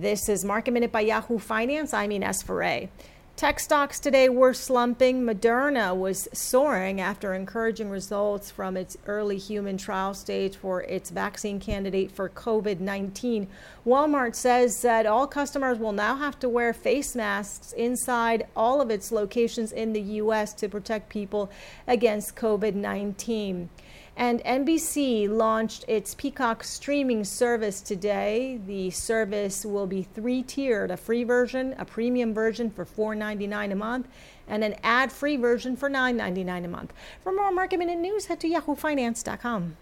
This is Market Minute by Yahoo Finance. I'm Ines Ferre. Tech stocks today were slumping. Moderna was soaring after encouraging results from its early human trial stage for its vaccine candidate for COVID 19. Walmart says that all customers will now have to wear face masks inside all of its locations in the U.S. to protect people against COVID 19. And NBC launched its Peacock streaming service today. The service will be three tiered a free version, a premium version for $4.99 a month, and an ad free version for $9.99 a month. For more market minute news, head to yahoofinance.com.